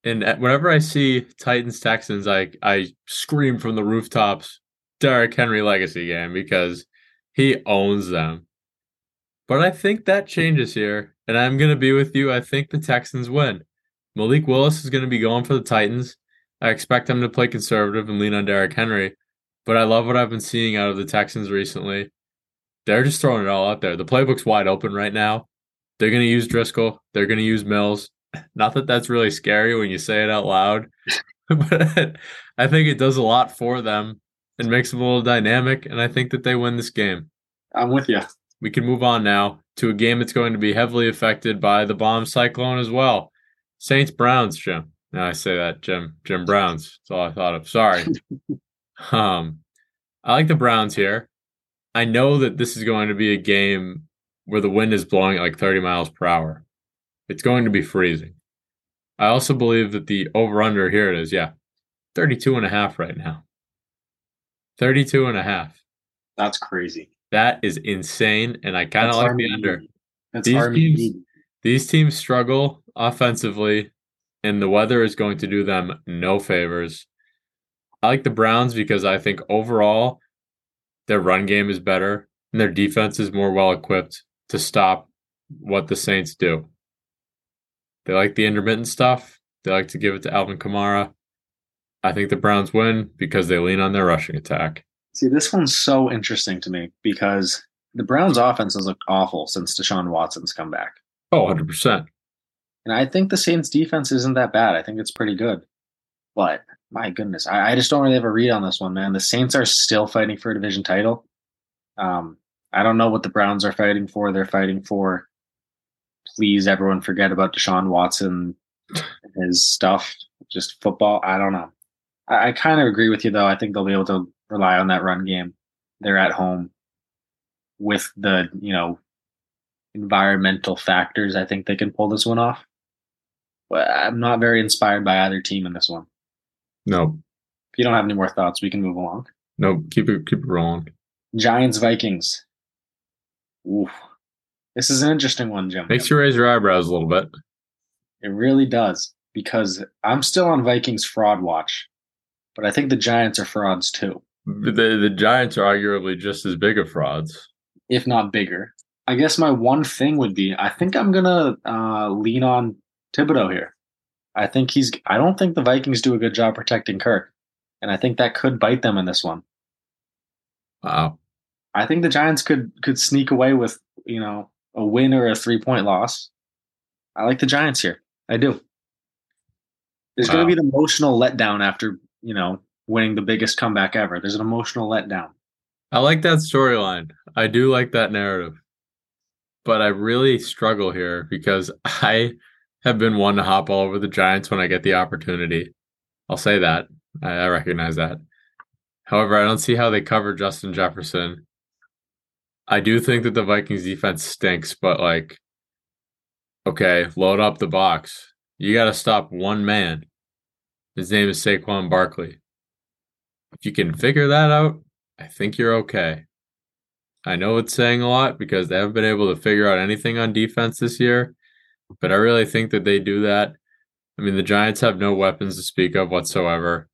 And whenever I see Titans Texans, I I scream from the rooftops, Derrick Henry legacy game because he owns them. But I think that changes here, and I'm gonna be with you. I think the Texans win. Malik Willis is gonna be going for the Titans. I expect him to play conservative and lean on Derrick Henry. But I love what I've been seeing out of the Texans recently. They're just throwing it all out there. The playbook's wide open right now. They're going to use Driskel. They're going to use Mills. Not that that's really scary when you say it out loud, but I think it does a lot for them and makes them a little dynamic. And I think that they win this game. I'm with you. We can move on now to a game that's going to be heavily affected by the bomb cyclone as well. Saints Browns, Jim. Now I say that, Jim. Jim Browns. That's all I thought of. Sorry. um, I like the Browns here. I know that this is going to be a game where the wind is blowing at like 30 miles per hour. It's going to be freezing. I also believe that the over under here it is, yeah, 32 and a half right now. 32 and a half. That's crazy. That is insane. And I kind of like the under. That's These teams-. These teams struggle offensively, and the weather is going to do them no favors. I like the Browns because I think overall their run game is better and their defense is more well equipped to stop what the Saints do. They like the intermittent stuff. They like to give it to Alvin Kamara. I think the Browns win because they lean on their rushing attack. See, this one's so interesting to me because the Browns' offense has looked awful since Deshaun Watson's come back. Oh, 100%. And I think the Saints' defense isn't that bad. I think it's pretty good. But my goodness, I, I just don't really have a read on this one, man. The Saints are still fighting for a division title. Um, I don't know what the Browns are fighting for. They're fighting for. Please, everyone, forget about Deshaun Watson, and his stuff, just football. I don't know. I, I kind of agree with you, though. I think they'll be able to rely on that run game. They're at home with the you know environmental factors. I think they can pull this one off. But I'm not very inspired by either team in this one. No, If you don't have any more thoughts, we can move along. no, keep it keep it rolling. Giants Vikings. Oof. This is an interesting one, Jim. Makes you raise your eyebrows a little bit. It really does because I'm still on Vikings fraud watch, but I think the Giants are frauds too, The the Giants are arguably just as big of frauds. if not bigger. I guess my one thing would be I think I'm gonna uh, lean on Thibodeaux here. I think he's. I don't think the Vikings do a good job protecting Kirk, and I think that could bite them in this one. Wow. I think the Giants could could sneak away with you know a win or a three point loss. I like the Giants here. I do. There's going to be an emotional letdown after you know winning the biggest comeback ever. There's an emotional letdown. I like that storyline. I do like that narrative. But I really struggle here because I have been one to hop all over the Giants when I get the opportunity. I'll say that. I, recognize that. However, I don't see how they cover Justin Jefferson. I do think that the Vikings defense stinks, but like, okay, load up the box. You got to stop one man. His name is Saquon Barkley. If you can figure that out, I think you're okay. I know it's saying a lot because they haven't been able to figure out anything on defense this year, but I really think that they do that. I mean, the Giants have no weapons to speak of whatsoever.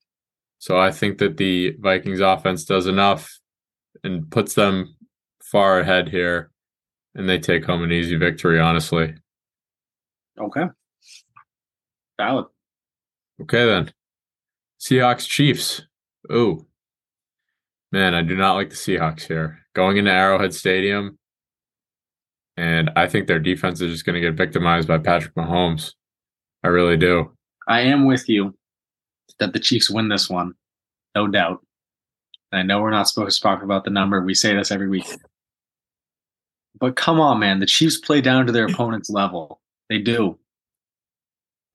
So I think that the Vikings offense does enough and puts them far ahead here, and they take home an easy victory, honestly. Okay. Valid. Okay, then. Seahawks Chiefs. Ooh. Man, I do not like the Seahawks here. Going into Arrowhead Stadium, and I think their defense is just going to get victimized by Patrick Mahomes. I really do. I am with you that the Chiefs win this one, no doubt. And I know we're not supposed to talk about the number. We say this every week. But come on, man. The Chiefs play down to their opponent's level. They do.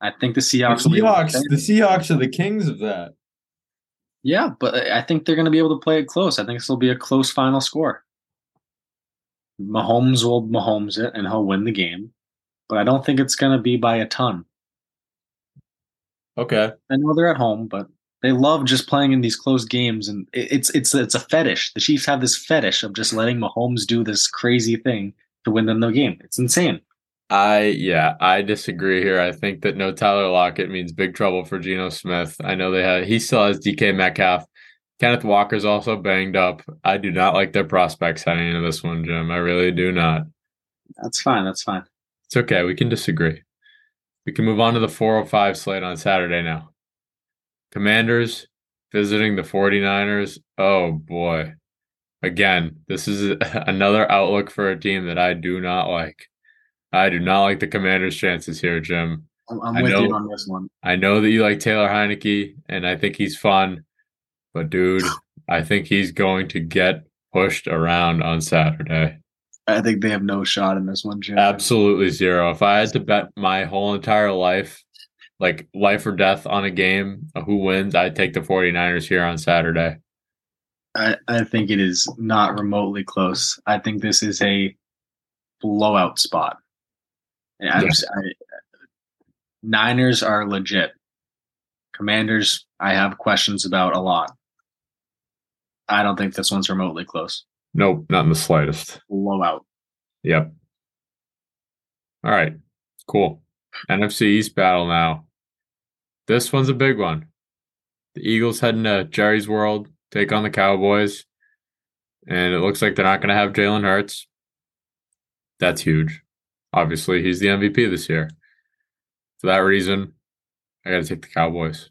I think the Seahawks. The Seahawks, the Seahawks are the kings of that. Yeah, but I think they're going to be able to play it close. I think this will be a close final score. Mahomes will Mahomes it, and he'll win the game. But I don't think it's going to be by a ton. Okay. I know they're at home, but they love just playing in these close games, and it's it's it's a fetish. The Chiefs have this fetish of just letting Mahomes do this crazy thing to win them the game. It's insane. I yeah, I disagree here. I think that no Tyler Lockett means big trouble for Geno Smith. I know they have he still has DK Metcalf. Kenneth Walker's also banged up. I do not like their prospects heading into this one, Jim. I really do not. That's fine. That's fine. It's okay. We can disagree. We can move on to the 405 slate on Saturday now. Commanders visiting the 49ers. Oh boy. Again, this is another outlook for a team that I do not like. I do not like the Commanders' chances here, Jim. I'm, I'm with know, you on this one. I know that you like Taylor Heinicke, and I think he's fun, but dude, I think he's going to get pushed around on Saturday. I think they have no shot in this one, Jim. Absolutely zero. If I had to bet my whole entire life, like life or death on a game, uh, who wins, I'd take the 49ers here on Saturday. I, I think it is not remotely close. I think this is a blowout spot. Yeah. I, Niners are legit. Commanders, I have questions about a lot. I don't think this one's remotely close. Nope, not in the slightest. Blowout. Yep. All right, cool. NFC East battle now. This one's a big one. The Eagles heading to Jerry's World, take on the Cowboys, and it looks like they're not going to have Jalen Hurts. That's huge. Obviously, he's the MVP this year. For that reason, I got to take the Cowboys.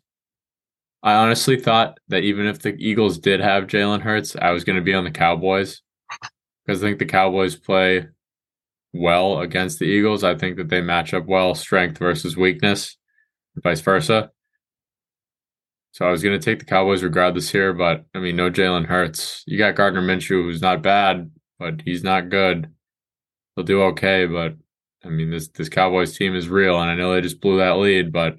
I honestly thought that even if the Eagles did have Jalen Hurts, I was going to be on the Cowboys because I think the Cowboys play well against the Eagles. I think that they match up well, strength versus weakness, vice versa. So I was going to take the Cowboys regardless here, but I mean, no Jalen Hurts. You got Gardner Minshew, who's not bad, but he's not good. He'll do okay, but I mean, this this Cowboys team is real, and I know they just blew that lead, but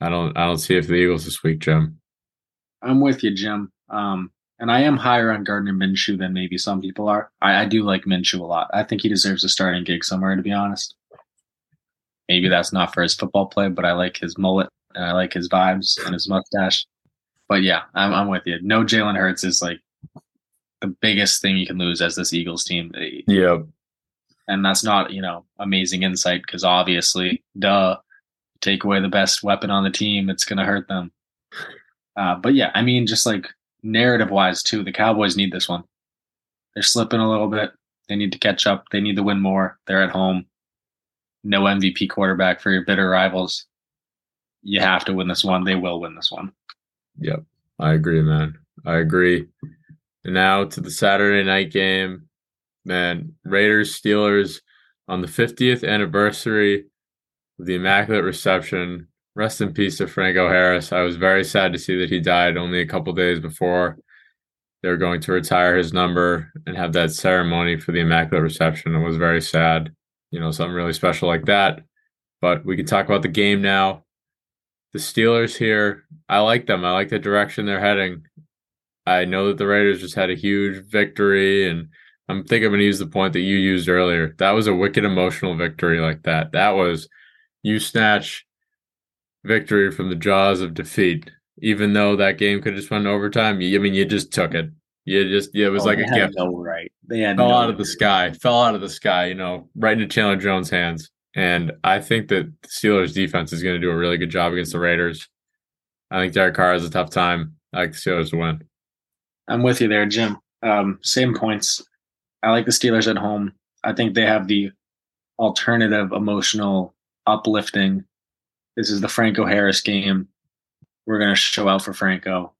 I don't I don't see it for the Eagles this week, Jim. I'm with you, Jim. Um, and I am higher on Gardner Minshew than maybe some people are. I, I do like Minshew a lot. I think he deserves a starting gig somewhere, to be honest. Maybe that's not for his football play, but I like his mullet and I like his vibes and his mustache. But yeah, I'm, I'm with you. No Jalen Hurts is like the biggest thing you can lose as this Eagles team. Yep and that's not you know amazing insight because obviously, duh, take away the best weapon on the team, it's going to hurt them. Uh, but yeah, I mean, just like narrative wise too, the Cowboys need this one. They're slipping a little bit. They need to catch up. They need to win more. They're at home. No MVP quarterback for your bitter rivals. You have to win this one. They will win this one. Yep. I agree, man. I agree. And now to the Saturday night game man, Raiders Steelers on the 50th anniversary of the Immaculate Reception. Rest in peace to Franco Harris. I was very sad to see that he died only a couple days before they were going to retire his number and have that ceremony for the Immaculate Reception. It was very sad, you know, something really special like that. But we can talk about the game now. The Steelers here, I like them. I like the direction they're heading. I know that the Raiders just had a huge victory and I'm think I'm gonna use the point that you used earlier. That was a wicked emotional victory like that. That was you snatch victory from the jaws of defeat. Even though that game could have just went overtime, you, I mean, you just took it. You just, it was Oh, like they a had gift. No right. They had fell no out of the right. sky, fell out of the sky, you know, right into Chandler Jones' hands. And I think that the Steelers defense is going to do a really good job against the Raiders. I think Derek Carr has a tough time. I like the Steelers to win. I'm with you there, Jim. Um, same points. I like the Steelers at home. I think they have the alternative emotional uplifting. This is the Franco Harris game. We're going to show out for Franco.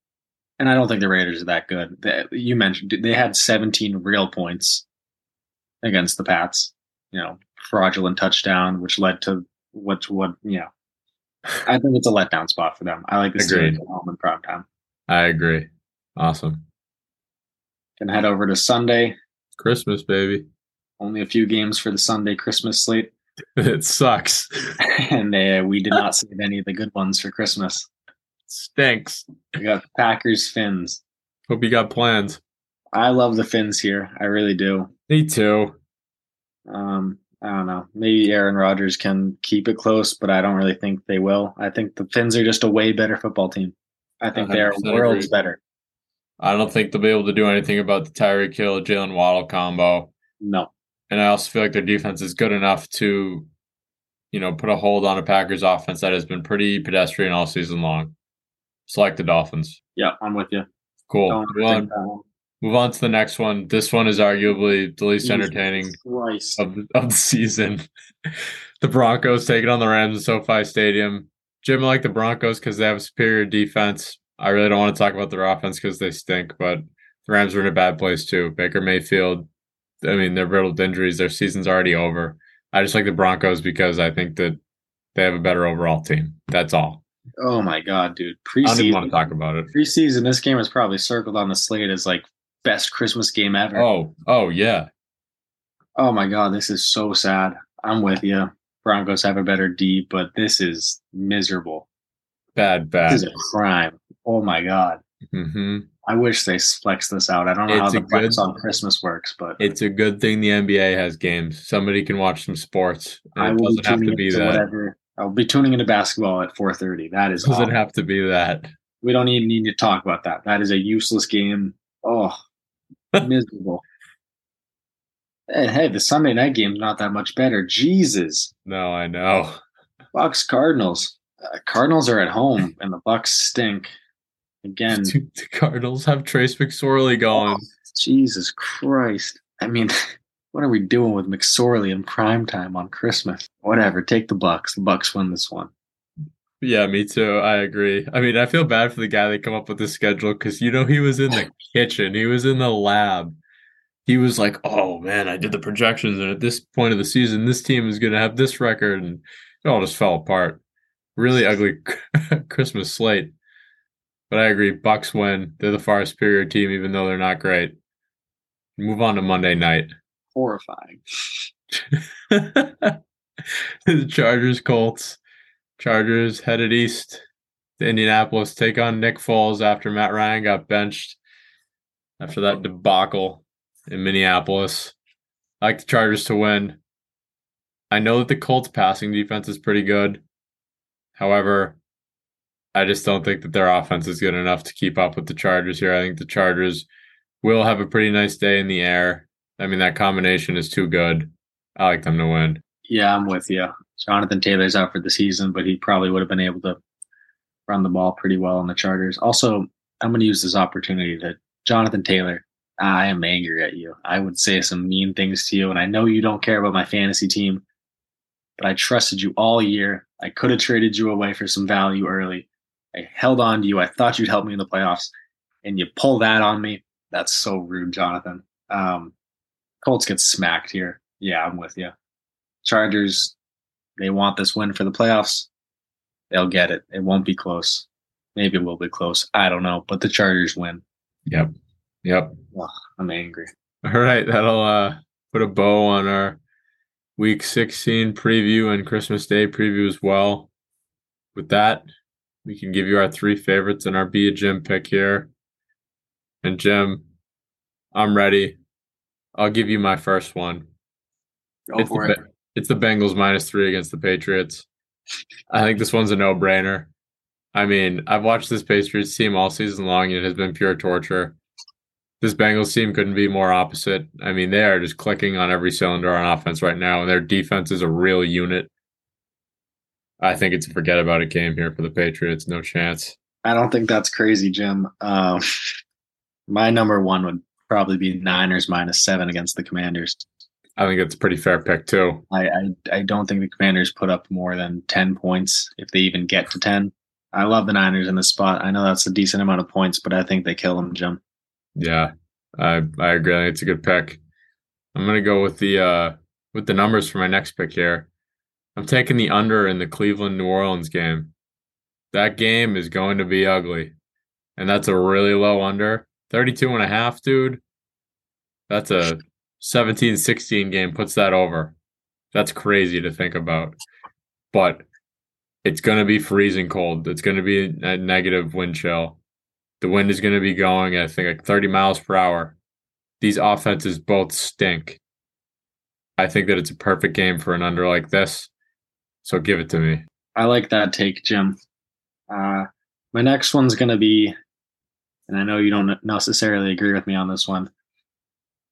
And I don't think the Raiders are that good. They, you mentioned they had 17 real points against the Pats. You know, fraudulent touchdown, which led to what what you know. I think it's a letdown spot for them. I like the Steelers at home in prime time. I agree. Awesome. Can head over to Sunday. Christmas, baby. Only a few games for the Sunday Christmas slate, It sucks. and uh, we did not save any of the good ones for Christmas. Stinks. We got Packers Fins. Hope you got plans. I love the Fins here. I really do. Me too. Um, I don't know. Maybe Aaron Rodgers can keep it close, but I don't really think they will. I think the Fins are just a way better football team. I think they are worlds agree. better. I don't think they'll be able to do anything about the Tyreek Hill, Jaylen Waddle combo. No. And I also feel like their defense is good enough to, you know, put a hold on a Packers offense that has been pretty pedestrian all season long. Select the Dolphins. Yeah, I'm with you. Cool. Move on, think that one. move on to the next one. This one is arguably the least Jesus entertaining Christ. of the, of the season. the Broncos taking on the Rams in SoFi Stadium. Jim, I like the Broncos because they have a superior defense. I really don't want to talk about their offense because they stink, but the Rams are in a bad place too. Baker Mayfield, I mean, they're riddled injuries. Their season's already over. I just like the Broncos because I think that they have a better overall team. That's all. Oh my god, dude! I don't even want to talk about it. preseason. This game is probably circled on the slate as like best Christmas game ever. Oh, oh yeah. Oh my god, this is so sad. I'm with you. Broncos have a better D, but this is miserable. Bad, bad. This is a crime. Oh my god. hmm I wish they flex this out. I don't know how the flex good- on Christmas works, but It's a good thing the NBA has games. Somebody can watch some sports. I will doesn't have to be that. whatever. I'll be tuning into basketball at 4:30. That is doesn't awful. have to be that. we don't even need to talk about that. That is a useless game. Oh, miserable. Hey, hey, the Sunday night game's not that much better. Jesus. No, I know. Bucs Cardinals. Uh, Cardinals are at home and the Bucs stink. Again, Dude, the Cardinals have Trace McSorley going. Oh, Jesus Christ. I mean, what are we doing with McSorley in prime time on Christmas? Whatever, take the Bucs. The Bucs win this one. Yeah, me too. I agree. I mean, I feel bad for the guy that come up with the schedule because you know he was in the kitchen, he was in the lab. He was like, "Oh man, I did the projections, and at this point of the season, this team is going to have this record," and it all just fell apart. Really ugly Christmas slate. But I agree, Bucs win. They're the far superior team, even though they're not great. Move on to Monday night. Horrifying. the Chargers Colts. Chargers headed east to Indianapolis, take on Nick Foles after Matt Ryan got benched after that debacle in Minneapolis. I like the Chargers to win. I know that the Colts passing defense is pretty good. However, I just don't think that their offense is good enough to keep up with the Chargers here. I think the Chargers will have a pretty nice day in the air. I mean, that combination is too good. I like them to win. Yeah, I'm with you. Jonathan Taylor's out for the season, but he probably would have been able to run the ball pretty well on the Chargers. Also, I'm going to use this opportunity to Jonathan Taylor. I am angry at you. I would say some mean things to you, and I know you don't care about my fantasy team, but I trusted you all year. I could have traded you away for some value early. I held on to you. I thought you'd help me in the playoffs, and you pull that on me. That's so rude, Jonathan. Um, Colts get smacked here. Yeah, I'm with you. Chargers, they want this win for the playoffs. They'll get it. It won't be close. Maybe it will be close. I don't know, but the Chargers win. Yep. Yep. I'm angry. All right, that'll uh put a bow on our week 16 preview and Christmas Day preview as well. With that, we can give you our three favorites and our be a Jim pick here. And Jim, I'm ready. I'll give you my first one. Go It's for the it. It's the Bengals minus three against the Patriots. I think this one's a no brainer. I mean, I've watched this Patriots team all season long, and it has been pure torture. This Bengals team couldn't be more opposite. I mean, they are just clicking on every cylinder on offense right now, and their defense is a real unit. I think it's a forget about it game here for the Patriots. No chance. I don't think that's crazy, Jim. Um, my number one would probably be Niners minus seven against the Commanders. I think it's a pretty fair pick too. I, I I don't think the Commanders put up more than ten points if they even get to ten. I love the Niners in this spot. I know that's a decent amount of points, but I think they kill them, Jim. Yeah, I I agree. I think it's a good pick. I'm gonna go with the uh with the numbers for my next pick here. I'm taking the under in the Cleveland New Orleans game. That game is going to be ugly. And that's a really low under. 32 and a half, dude. That's a 17-16 game puts that over. That's crazy to think about. But it's going to be freezing cold. It's going to be a negative wind chill. The wind is going to be going, I think, like 30 miles per hour. These offenses both stink. I think that it's a perfect game for an under like this. So give it to me. I like that take, Jim. Uh, my next one's going to be, and I know you don't necessarily agree with me on this one,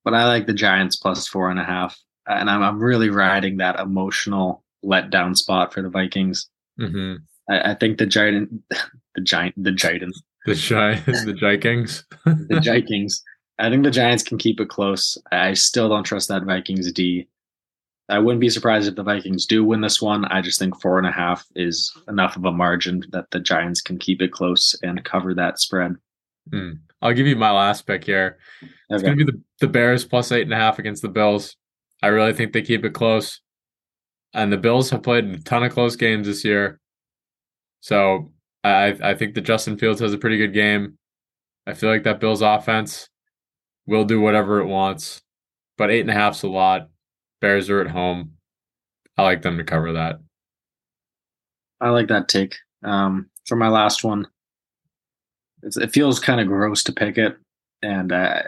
but I like the Giants plus four and a half. And I'm, I'm really riding that emotional letdown spot for the Vikings. Mm-hmm. I, I think the Giant, the Giant, the Giants, The Giants, the Vikings. the Vikings. I think the Giants can keep it close. I still don't trust that Vikings D. I wouldn't be surprised if the Vikings do win this one. I just think four and a half is enough of a margin that the Giants can keep it close and cover that spread. Mm. I'll give you my last pick here. It's Okay. going to be the, the Bears plus eight and a half against the Bills. I really think they keep it close. And the Bills have played a ton of close games this year. So I, I think that Justin Fields has a pretty good game. I feel like that Bills offense will do whatever it wants. But eight and a half's a lot. Bears are at home. I like them to cover that. I like that take. Um, for my last one, it feels kind of gross to pick it, and uh,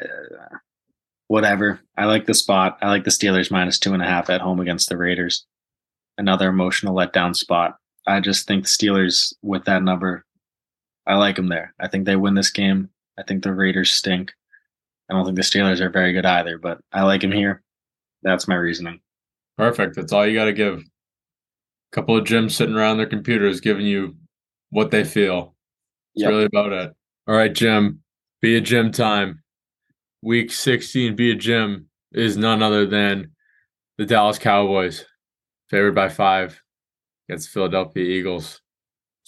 whatever. I like the spot. I like the Steelers minus two and a half at home against the Raiders. Another emotional letdown spot. I just think the Steelers with that number, I like them there. I think they win this game. I think the Raiders stink. I don't think the Steelers are very good either, but I like them here. That's my reasoning. Perfect. That's all you got to give. A couple of Jims sitting around their computers giving you what they feel. That's Yep. really about it. All right, Jim. Be a Jim time. Week 16, be a Jim is none other than the Dallas Cowboys, favored by five against the Philadelphia Eagles.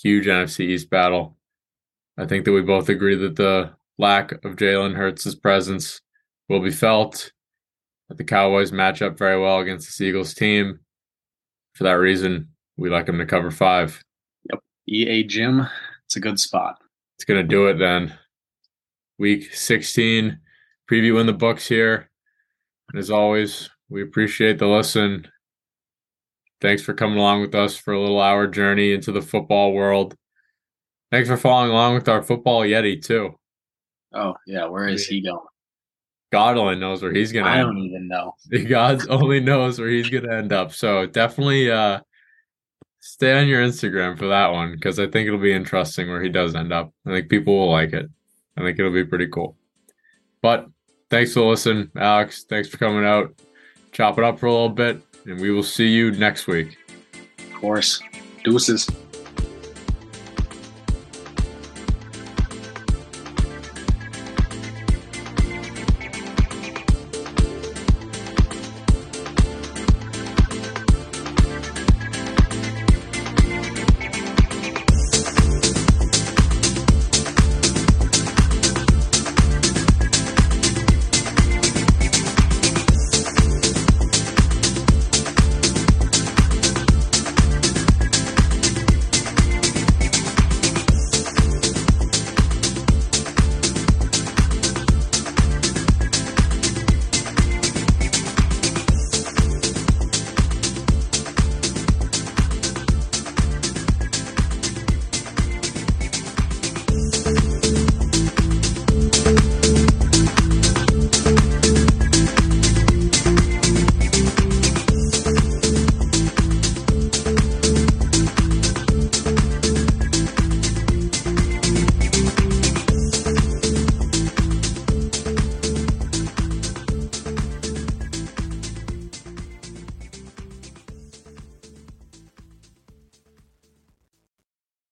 Huge NFC East battle. I think that we both agree that the lack of Jalen Hurts' presence will be felt. The Cowboys match up very well against this Eagles team. For that reason, we like them to cover five. Yep. EA Gym, it's a good spot. It's going to do it then. Week 16, preview in the books here. And as always, we appreciate the listen. Thanks for coming along with us for a little hour journey into the football world. Thanks for following along with our football Yeti, too. Oh yeah, where is he going? God only knows where he's going to I don't even know. God only knows where he's going to end up. So definitely uh, stay on your Instagram for that one because I think it'll be interesting where he does end up. I think people will like it. I think it'll be pretty cool. But thanks for listening, Alex. Thanks for coming out. Chop it up for a little bit, and we will see you next week. Of course. Deuces.